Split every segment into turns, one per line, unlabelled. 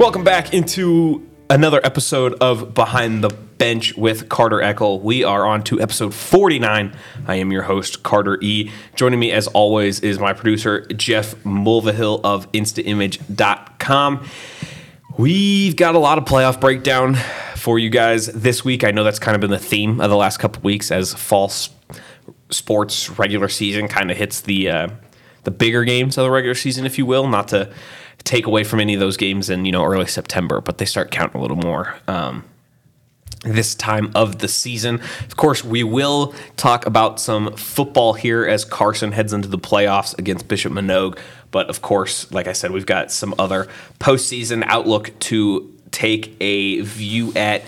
Welcome back into another episode of Behind the Bench with Carter Eckl. We are on to episode 49. I am your host, Carter E. Joining me, as always, is my producer, Jeff Mulvihill of InstaImage.com. We've got a lot of playoff breakdown for you guys this week. I know that's kind of been the theme of the last couple weeks as false sports regular season kind of hits the uh, the bigger games of the regular season, if you will. Not to take away from any of those games in you know early September, but they start counting a little more. Um, this time of the season. Of course, we will talk about some football here as Carson heads into the playoffs against Bishop Manogue. But of course, like I said, we've got some other postseason outlook to take a view at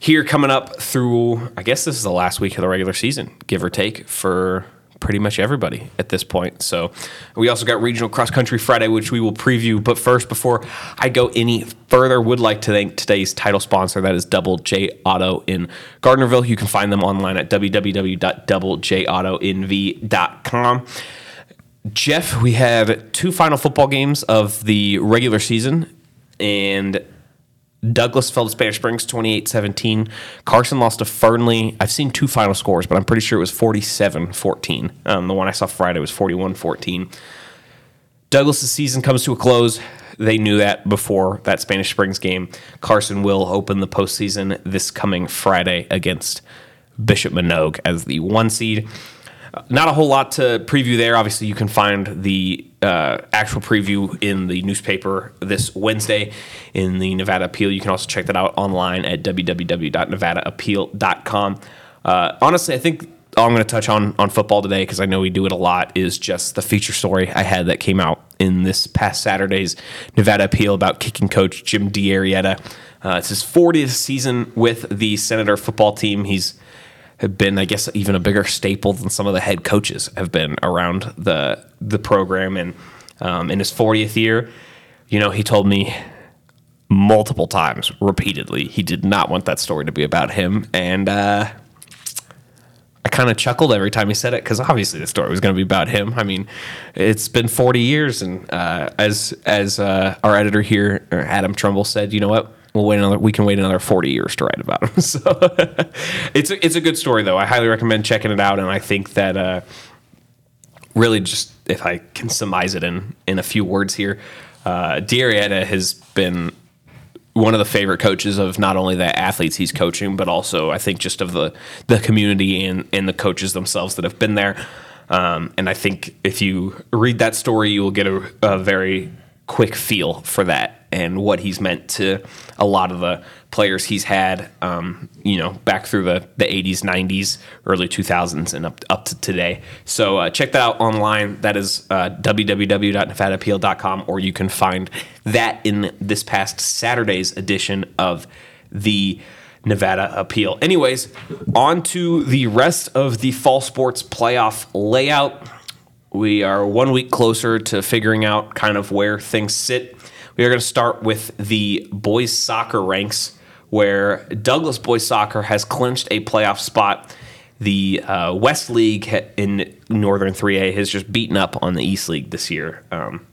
here coming up through. I guess this is the last week of the regular season, give or take, for pretty much everybody at this point. So we also got regional cross country Friday, which we will preview. But first, before I go any further, would like to thank today's title sponsor, that is Double J Auto in Gardnerville. You can find them online at www.doublejautonv.com. Jeff, we have two final football games of the regular season, and Douglas fell to Spanish Springs 28 17. Carson lost to Fernley. I've seen two final scores, but I'm pretty sure it was 47 14. Um, the one I saw Friday was 41 14. Douglas's season comes to a close. They knew that before that Spanish Springs game. Carson will open the postseason this coming Friday against Bishop Manogue as the one seed. Not a whole lot to preview there. Obviously, you can find the uh, actual preview in the newspaper this Wednesday in the Nevada Appeal. You can also check that out online at www.nevadaappeal.com. Uh, honestly, I think all I'm going to touch on on football today, because I know we do it a lot, is just the feature story I had that came out in this past Saturday's Nevada Appeal about kicking coach Jim D'Arietta. Uh, it's his 40th season with the Senator football team. He's have been, I guess, even a bigger staple than some of the head coaches have been around the the program. And um, in his 40th year, you know, he told me multiple times, repeatedly, he did not want that story to be about him. And uh, I kind of chuckled every time he said it because obviously the story was going to be about him. I mean, it's been 40 years, and uh, as as uh, our editor here, Adam Trumbull, said, you know what? We'll wait another we can wait another 40 years to write about him so it's a, it's a good story though. I highly recommend checking it out and i think that uh, really just if i can surmise it in in a few words here uh, has been one of the favorite coaches of not only the athletes he's coaching but also i think just of the the community and and the coaches themselves that have been there. Um, and i think if you read that story you will get a, a very quick feel for that and what he's meant to a lot of the players he's had, um, you know, back through the, the 80s, 90s, early 2000s, and up, up to today. So uh, check that out online. That is uh, www.nevadaappeal.com, or you can find that in this past Saturday's edition of the Nevada Appeal. Anyways, on to the rest of the fall sports playoff layout. We are one week closer to figuring out kind of where things sit we are going to start with the boys soccer ranks, where Douglas boys soccer has clinched a playoff spot. The uh, West League in Northern 3A has just beaten up on the East League this year. Um,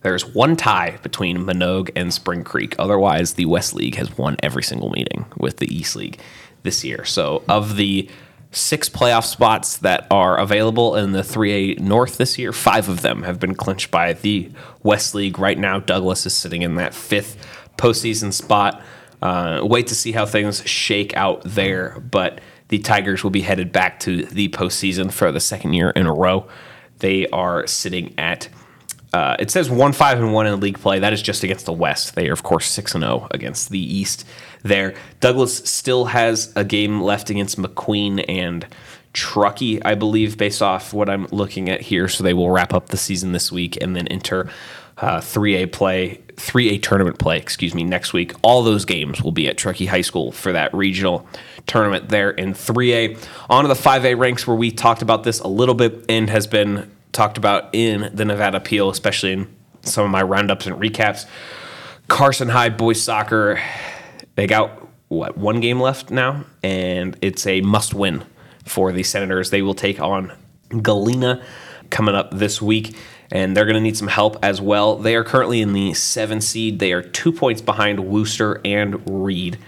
there's one tie between Manogue and Spring Creek. Otherwise, the West League has won every single meeting with the East League this year. So, of the six playoff spots that are available in the 3A North this year. Five of them have been clinched by the West League. Right now, Douglas is sitting in that fifth postseason spot. Uh, wait to see how things shake out there, but the Tigers will be headed back to the postseason for the second year in a row. They are sitting at uh, it says one five and one in league play. That is just against the West. They are of course six and zero oh against the East. There, Douglas still has a game left against McQueen and Truckee, I believe, based off what I'm looking at here. So they will wrap up the season this week and then enter uh, 3A play, 3A tournament play, excuse me, next week. All those games will be at Truckee High School for that regional tournament there in 3A. On to the 5A ranks where we talked about this a little bit and has been talked about in the Nevada Appeal, especially in some of my roundups and recaps. Carson High boys soccer, they got what one game left now, and it's a must win for the Senators. They will take on Galena coming up this week. and they're going to need some help as well. They are currently in the seven seed. They are two points behind Wooster and Reed,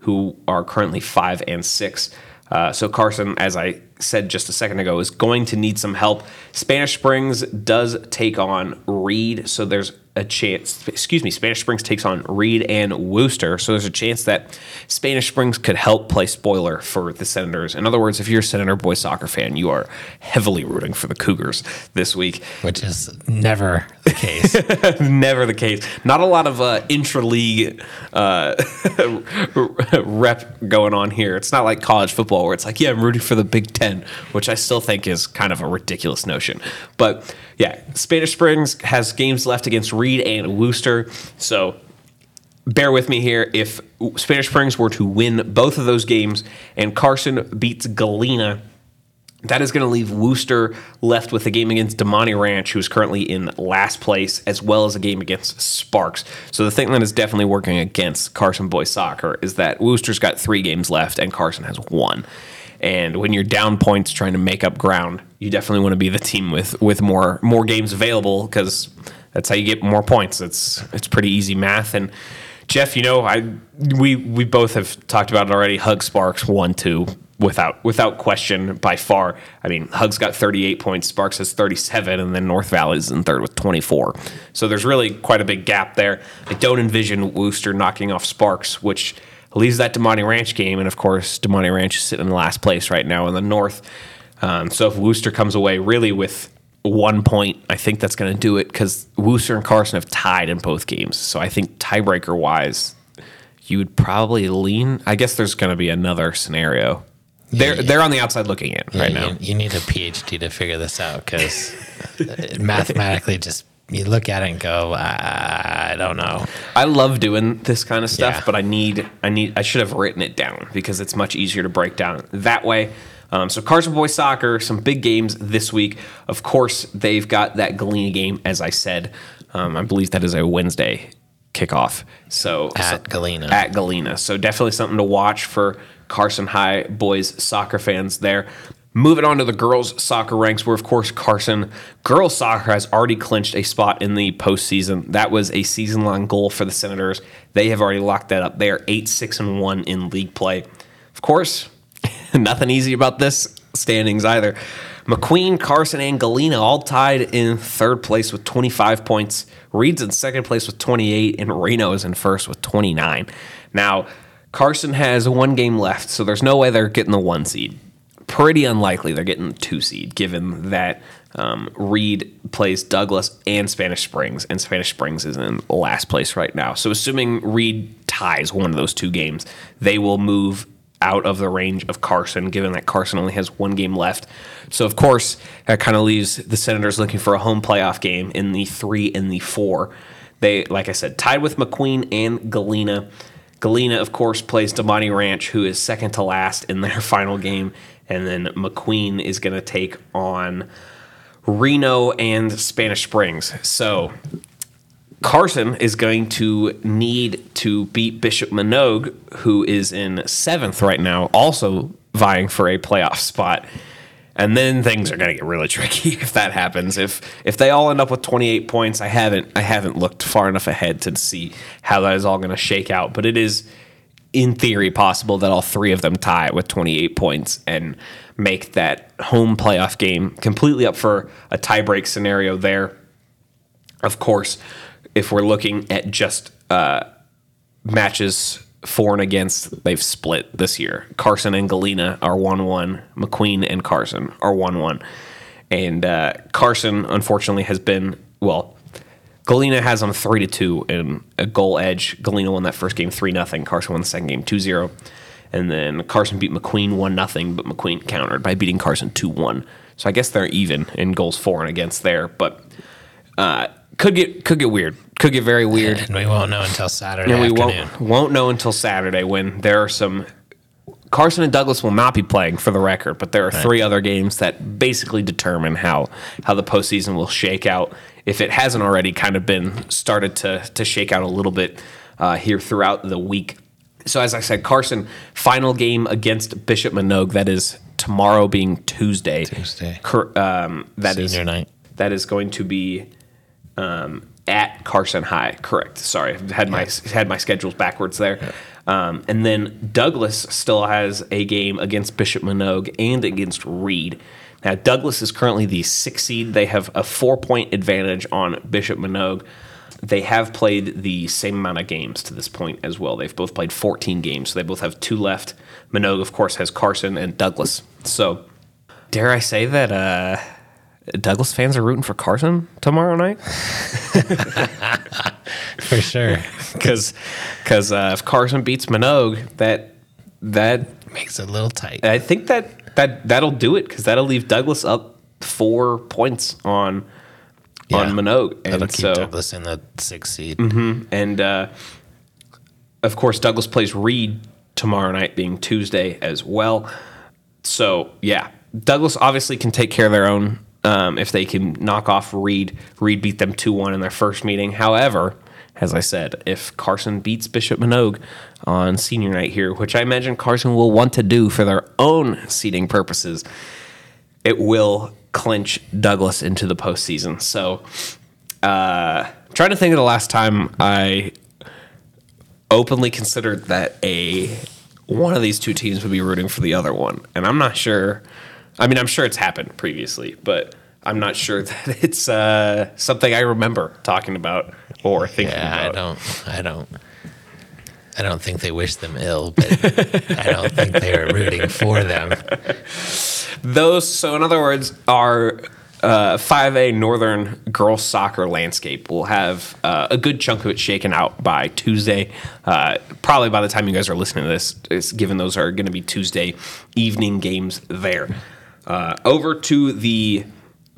who are currently five and six. Uh, so Carson, as I said just a second ago, is going to need some help. Spanish Springs does take on Reed, so there's a chance. Excuse me, Spanish Springs takes on Reed and Wooster, so there's a chance that Spanish Springs could help play spoiler for the Senators. In other words, if you're a Senator boys soccer fan, you are heavily rooting for the Cougars this week,
which is never the case.
never the case. Not a lot of uh, intra-league uh, rep going on here. It's not like college football where it's like, yeah, I'm rooting for the Big Ten 10, which I still think is kind of a ridiculous notion. But yeah, Spanish Springs has games left against Reed and Wooster. So bear with me here. If Spanish Springs were to win both of those games and Carson beats Galena, that is going to leave Wooster left with a game against Damonte Ranch, who is currently in last place, as well as a game against Sparks. So the thing that is definitely working against Carson boys soccer is that Wooster's got three games left and Carson has one. And when you're down points trying to make up ground, you definitely want to be the team with with more more games available because that's how you get more points. It's it's pretty easy math. And Jeff, you know, I we we both have talked about it already. Hug Sparks one two without without question by far. I mean, Hug's got 38 points, Sparks has 37, and then North Valley's in third with 24. So there's really quite a big gap there. I don't envision Wooster knocking off Sparks, which leaves that Damonte Ranch game, and of course, Damonte Ranch is sitting in last place right now in the North. Um, so if Wooster comes away really with one point, I think that's going to do it because Wooster and Carson have tied in both games. So I think tiebreaker wise, you would probably lean. I guess there's going to be another scenario. They're yeah. they're on the outside looking in yeah, right
you,
now.
You need a PhD to figure this out because uh, mathematically just you look at it and go, I don't know.
I love doing this kind of stuff, but I need, I need, I should have written it down because it's much easier to break down that way. Um, so Carson Boys Soccer, some big games this week. Of course, they've got that Galena game, as I said. Um, I believe that is a Wednesday kickoff. So
at
so,
Galena,
at Galena. So definitely something to watch for Carson High boys soccer fans there. Moving on to the girls' soccer ranks, where of course Carson girls soccer has already clinched a spot in the postseason. That was a season-long goal for the Senators. They have already locked that up. They are eight six and one in league play. Of course, nothing easy about this standings either. McQueen, Carson, and Galena all tied in third place with 25 points. Reed's in second place with 28, and Reno is in first with 29. Now, Carson has one game left, so there's no way they're getting the one seed pretty unlikely they're getting the two seed, given that um, Reed plays Douglas and Spanish Springs, and Spanish Springs is in last place right now. So, assuming Reed ties one of those two games, they will move out of the range of Carson, given that Carson only has one game left. So, of course, that kind of leaves the Senators looking for a home playoff game in the three and the four. They, like I said, tied with McQueen and Galena. Galena, of course, plays Damonte Ranch, who is second to last in their final game and then McQueen is going to take on Reno and Spanish Springs. So Carson is going to need to beat Bishop Manogue, who is in seventh right now, also vying for a playoff spot. And then things are going to get really tricky if that happens. If if they all end up with 28 points, I haven't I haven't looked far enough ahead to see how that is all going to shake out. But it is in theory possible that all three of them tie with 28 points and make that home playoff game completely up for a tiebreak scenario there. Of course, if we're looking at just uh, matches for and against, they've split this year. Carson and Galena are 1 1, McQueen and Carson are 1 1. And uh, Carson, unfortunately, has been, well, Galena has them three to two in a goal edge. Galena won that first game three nothing. Carson won the second game 2-0. and then Carson beat McQueen one nothing, but McQueen countered by beating Carson two one. So I guess they're even in goals for and against there, but uh, could get could get weird. Could get very weird.
And we won't know until Saturday.
And we
afternoon.
won't won't know until Saturday when there are some Carson and Douglas will not be playing for the record, but there are right. three other games that basically determine how how the postseason will shake out if it hasn't already kind of been started to to shake out a little bit uh, here throughout the week. So as I said, Carson final game against Bishop Manogue. That is tomorrow, being Tuesday.
Tuesday.
Um, that
Senior
is,
night.
That is going to be um, at Carson High. Correct. Sorry, I had my had my schedules backwards there. Um, and then Douglas still has a game against Bishop Manogue and against Reed. Now Douglas is currently the six seed. They have a four point advantage on Bishop Manogue. They have played the same amount of games to this point as well. They've both played 14 games, so they both have two left. Manogue, of course, has Carson and Douglas. So, dare I say that uh, Douglas fans are rooting for Carson tomorrow night?
for sure.
Because because uh, if Carson beats Manogue, that that
Makes it a little tight.
I think that that that'll do it because that'll leave Douglas up four points on on Manogue,
That'll
and
keep
so
Douglas in the sixth seed.
and uh, of course Douglas plays Reed tomorrow night, being Tuesday as well. So yeah, Douglas obviously can take care of their own um, if they can knock off Reed. Reed beat them two one in their first meeting. However, as I said, if Carson beats Bishop Manogue on senior night here, which I imagine Carson will want to do for their own seating purposes, it will clinch Douglas into the postseason. So, uh, trying to think of the last time I openly considered that a one of these two teams would be rooting for the other one, and I'm not sure. I mean, I'm sure it's happened previously, but I'm not sure that it's uh, something I remember talking about or thinking
Yeah, I
about.
don't. I don't. I don't think they wish them ill, but I don't think they're rooting for them.
Those, so in other words, our uh, 5A Northern girls soccer landscape will have uh, a good chunk of it shaken out by Tuesday. Uh, probably by the time you guys are listening to this, given those are going to be Tuesday evening games there. Uh, over to the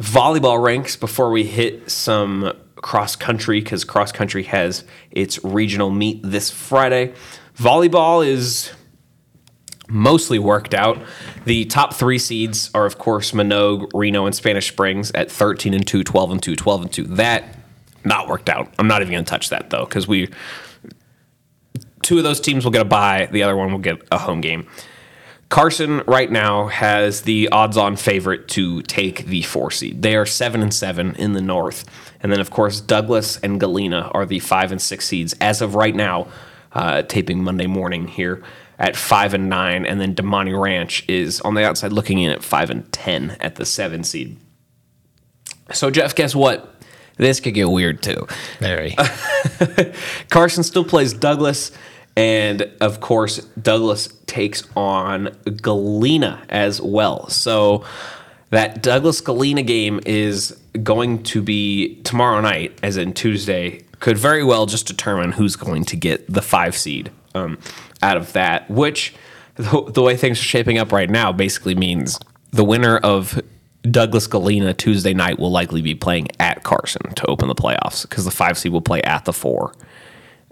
volleyball ranks before we hit some cross country because cross country has its regional meet this Friday. Volleyball is mostly worked out. The top three seeds are, of course, Manogue, Reno, and Spanish Springs at 13 and 2, 12 and 2, 12 and 2. That not worked out. I'm not even going to touch that though, because we two of those teams will get a bye. The other one will get a home game. Carson right now has the odds-on favorite to take the four seed. They are seven and seven in the North, and then of course Douglas and Galena are the five and six seeds as of right now. Uh, taping Monday morning here at five and nine, and then Damonte Ranch is on the outside looking in at five and ten at the seven seed. So Jeff, guess what? This could get weird too.
Very.
Carson still plays Douglas, and of course, Douglas takes on Galena as well. So that Douglas Galena game is going to be tomorrow night, as in Tuesday, could very well just determine who's going to get the five seed um, out of that, which the, the way things are shaping up right now basically means the winner of Douglas Galena Tuesday night will likely be playing at Carson to open the playoffs because the five seed will play at the four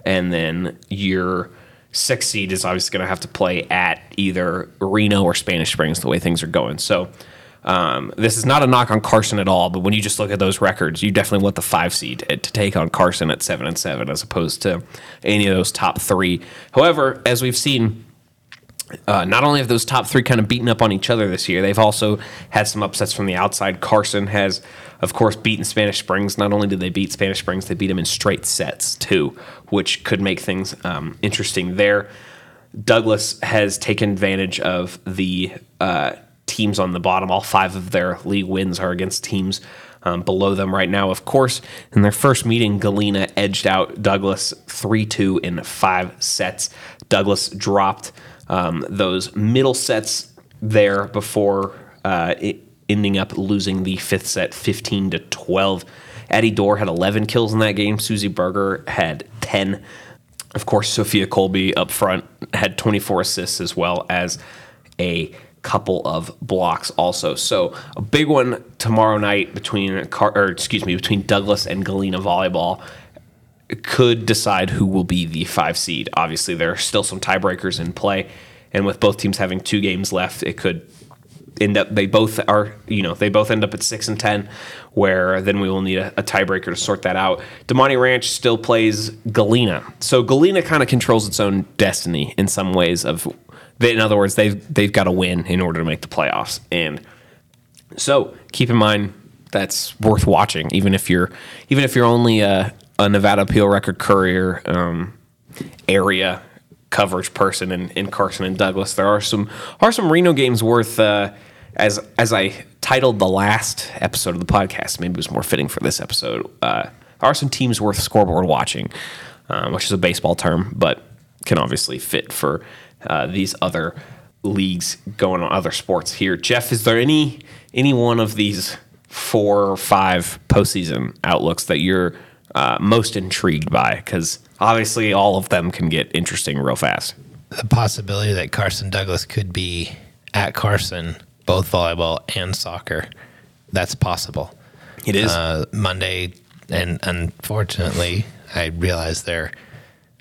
and then your six seed is obviously going to have to play at either Reno or Spanish Springs the way things are going. So um, this is not a knock on Carson at all, but when you just look at those records, you definitely want the five seed to take on Carson at seven and seven as opposed to any of those top three. However, as we've seen. Uh, not only have those top three kind of beaten up on each other this year, they've also had some upsets from the outside. Carson has, of course, beaten Spanish Springs. Not only did they beat Spanish Springs, they beat them in straight sets too, which could make things um, interesting there. Douglas has taken advantage of the uh, teams on the bottom. All five of their league wins are against teams um, below them right now. Of course, in their first meeting, Galena edged out Douglas 3 2 in five sets. Douglas dropped um, those middle sets there before uh, ending up losing the fifth set 15 to 12. Addie Dorr had 11 kills in that game. Susie Berger had 10. Of course, Sophia Colby up front had 24 assists as well as a couple of blocks also. So a big one tomorrow night between or excuse me between Douglas and Galena volleyball could decide who will be the five seed. Obviously, there are still some tiebreakers in play, and with both teams having two games left, it could end up they both are you know they both end up at six and ten, where then we will need a, a tiebreaker to sort that out. Damonte Ranch still plays Galena, so Galena kind of controls its own destiny in some ways. Of in other words, they've they've got to win in order to make the playoffs, and so keep in mind that's worth watching, even if you're even if you're only a, a Nevada Appeal Record Courier um, area coverage person in, in Carson and Douglas. There are some are some Reno games worth uh, as as I titled the last episode of the podcast. Maybe it was more fitting for this episode. Uh, are some teams worth scoreboard watching, um, which is a baseball term, but can obviously fit for uh, these other leagues going on other sports here. Jeff, is there any any one of these four or five postseason outlooks that you're uh, most intrigued by? Because obviously, all of them can get interesting real fast.
The possibility that Carson Douglas could be at Carson, both volleyball and soccer, that's possible.
It is.
Uh, Monday, and unfortunately, I realize they're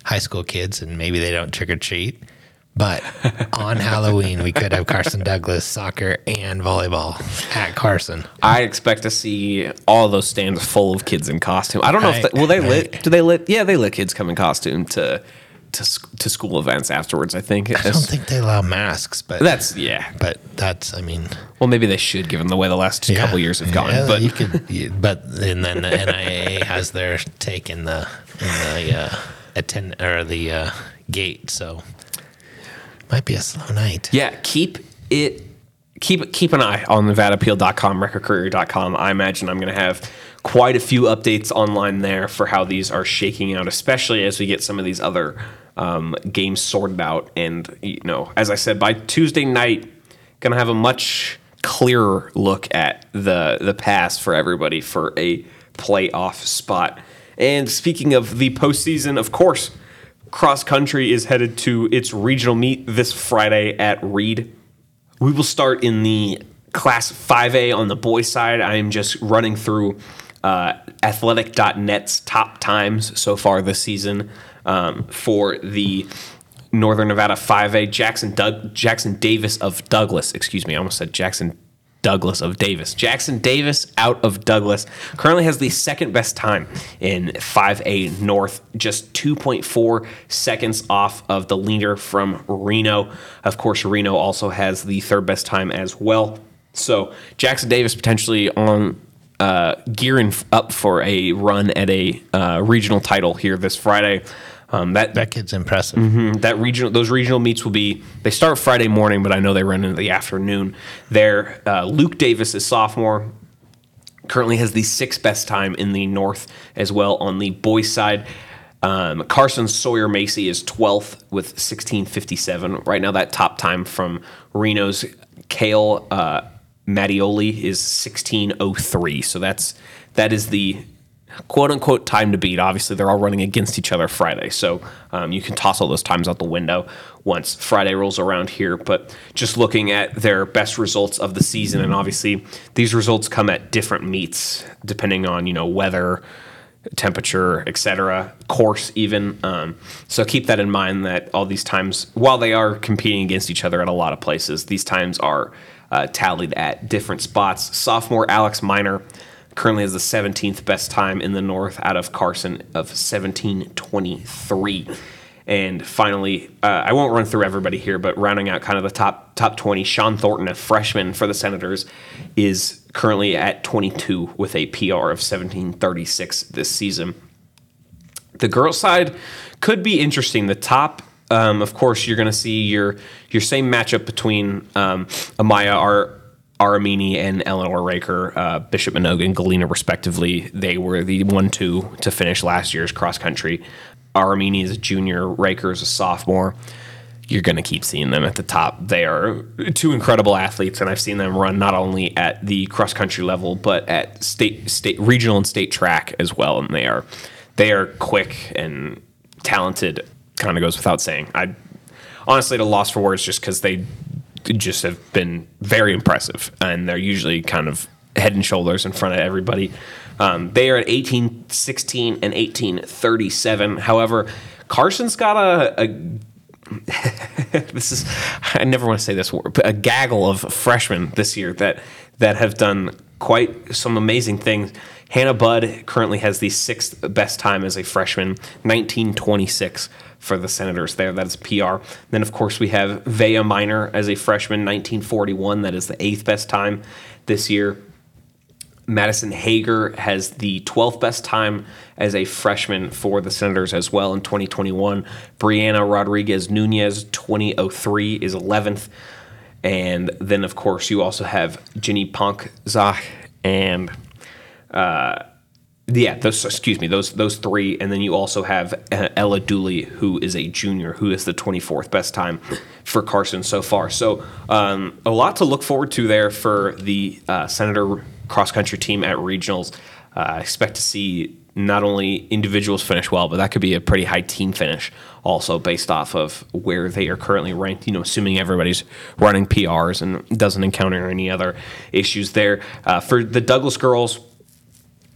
high school kids and maybe they don't trick or treat. But on Halloween, we could have Carson Douglas soccer and volleyball at Carson.
I expect to see all those stands full of kids in costume. I don't know if
Right,
they, will they
right.
lit. Do they lit? Yeah, they let kids come in costume to to to school events afterwards. I think.
I don't think they allow masks, but
that's yeah.
but that's I mean
Well, maybe they should, given the way the last
yeah.
couple years have gone.
Yeah,
but
you could, you- but and then the NIA has their take in the in the uh, attend or the uh, gate, so might be a slow night.
Yeah, keep it keep keep an eye on NevadaAppeal.com, recordcourier.com. I imagine I'm going to have quite a few updates online there for how these are shaking out, especially as we get some of these other um, games sorted out. And you know, as I said, by Tuesday night, going to have a much clearer look at the the pass for everybody for a playoff spot. And speaking of the postseason, of course, cross country is headed to its regional meet this Friday at Reed. We will start in the class 5A on the boys side. I am just running through uh, athletic.net's top times so far this season um, for the Northern Nevada 5A. Jackson Doug Jackson Davis of Douglas, excuse me, I almost said Jackson Douglas of Davis. Jackson Davis out of Douglas currently has the second best time in 5A North, just 2.4 seconds off of the leader from Reno. Of course, Reno also has the third best time as well. So Jackson Davis potentially on uh, gearing up for a run at a uh, regional title here this Friday. Um, that
That kid's impressive.
Mm, that regional those regional meets will be they start Friday morning, but I know they run into the afternoon. There, uh, Luke Davis is sophomore. Currently has the sixth best time in the North as well on the boys side. Um, Carson Sawyer Macy is 12th with 1657. Right now, that top time from Reno's Kale uh, Mattioli is 1603. So that's that is the quote unquote time to beat. Obviously, they're all running against each other Friday, so um, you can toss all those times out the window once Friday rolls around here. But just looking at their best results of the season, and obviously these results come at different meets depending on you know weather. Temperature, etc., course, even. Um, so keep that in mind that all these times, while they are competing against each other at a lot of places, these times are uh, tallied at different spots. Sophomore Alex Miner currently has the 17th best time in the North out of Carson of 1723. And finally, uh, I won't run through everybody here, but rounding out kind of the top top 20, Sean Thornton, a freshman for the Senators, is currently at 22 with a PR of 1736 this season. The girls' side could be interesting. The top, um, of course, you're going to see your your same matchup between um, Amaya Ar- Aramini and Eleanor Raker, uh, Bishop Manogue and Galena, respectively. They were the one-two to finish last year's cross country. Aramini is a junior, Raker is a sophomore. You're going to keep seeing them at the top. They are two incredible athletes, and I've seen them run not only at the cross country level, but at state, state, regional, and state track as well. And they are they are quick and talented. Kind of goes without saying. I honestly at a loss for words just because they just have been very impressive, and they're usually kind of head and shoulders in front of everybody. Um, they are at 18 16 and 18 37. However, Carson's got a, a this is I never want to say this word, but a gaggle of freshmen this year that that have done quite some amazing things. Hannah Budd currently has the sixth best time as a freshman, 1926 for the Senators there. That is PR. Then, of course, we have Vea Minor as a freshman, 1941. That is the eighth best time this year. Madison Hager has the 12th best time as a freshman for the Senators as well in 2021. Brianna Rodriguez Nunez 2003 is 11th. And then, of course, you also have Ginny Punk Zach and uh, yeah, those excuse me, those those three, and then you also have uh, Ella Dooley, who is a junior, who is the 24th best time for Carson so far. So um, a lot to look forward to there for the uh, Senator cross country team at regionals. Uh, I expect to see not only individuals finish well, but that could be a pretty high team finish also based off of where they are currently ranked. You know, assuming everybody's running PRs and doesn't encounter any other issues there. Uh, for the Douglas girls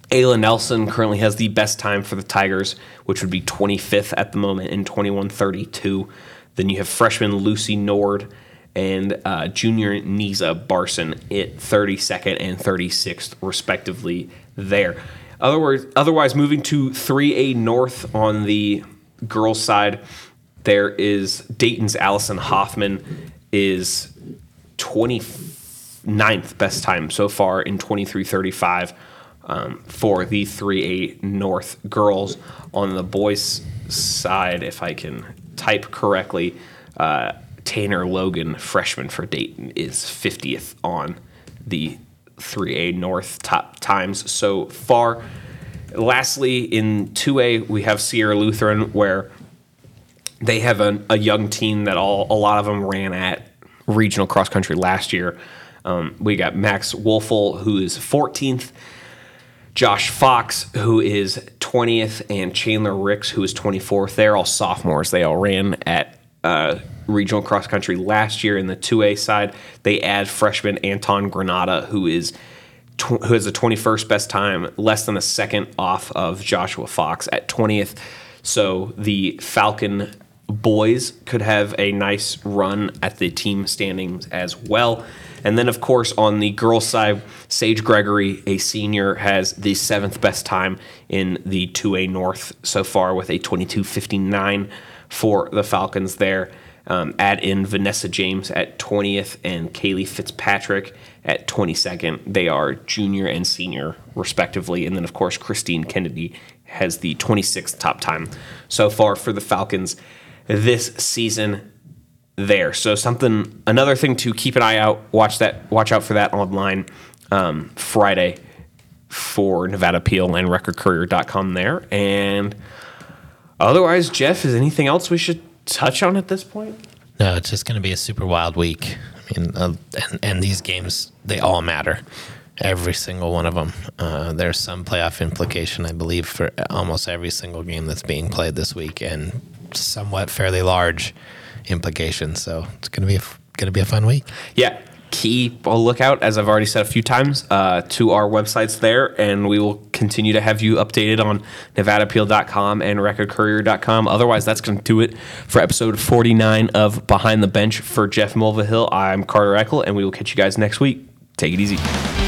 Ayla Nelson currently has the best time for the Tigers, which would be 25th at the moment in 21:32. Then you have freshman Lucy Nord and uh, junior Niza Barson at 32nd and 36th, respectively. There. Otherwise, otherwise, moving to 3A North on the girls' side, there is Dayton's Allison Hoffman is 29th best time so far in 23:35 um, for the 3A North girls. On the boys' side, if I can type correctly, uh, Tanner Logan, freshman for Dayton, is 50th on the 3A North top times so far. Lastly, in 2A, we have Sierra Lutheran, where they have a, a young team that all a lot of them ran at regional cross country last year. Um, we got Max Wolfel, who is 14th. Josh Fox, who is 20th, and Chandler Ricks, who is 24th. They're all sophomores. They all ran at uh, regional cross country last year in the 2A side. They add freshman Anton Granada, who is tw- who has the 21st best time, less than a second off of Joshua Fox at 20th. So the Falcon boys could have a nice run at the team standings as well. And then, of course, on the girls' side, Sage Gregory, a senior, has the seventh best time in the 2A North so far with a 22.59 for the Falcons there. Um, add in Vanessa James at 20th and Kaylee Fitzpatrick at 22nd. They are junior and senior, respectively. And then, of course, Christine Kennedy has the 26th top time so far for the Falcons this season there. So something another thing to keep an eye out. Watch that. Watch out for that online um, Friday for Nevada Appeal and RecordCourier.com there. And otherwise, Jeff, is anything else we should touch on at this point?
No, it's just going to be a super wild week. I mean, uh, and, and these games they all matter. Every single one of them. Uh, there's some playoff implication, I believe, for almost every single game that's being played this week, and somewhat fairly large implications. So it's going to be a, going to be a fun week.
Yeah. Keep a lookout, as I've already said a few times, uh, to our websites there, and we will continue to have you updated on NevadaAppeal.com and RecordCourier.com. Otherwise, that's going to do it for episode 49 of Behind the Bench. For Jeff Mulvihill, I'm Carter Eckl, and we will catch you guys next week. Take it easy.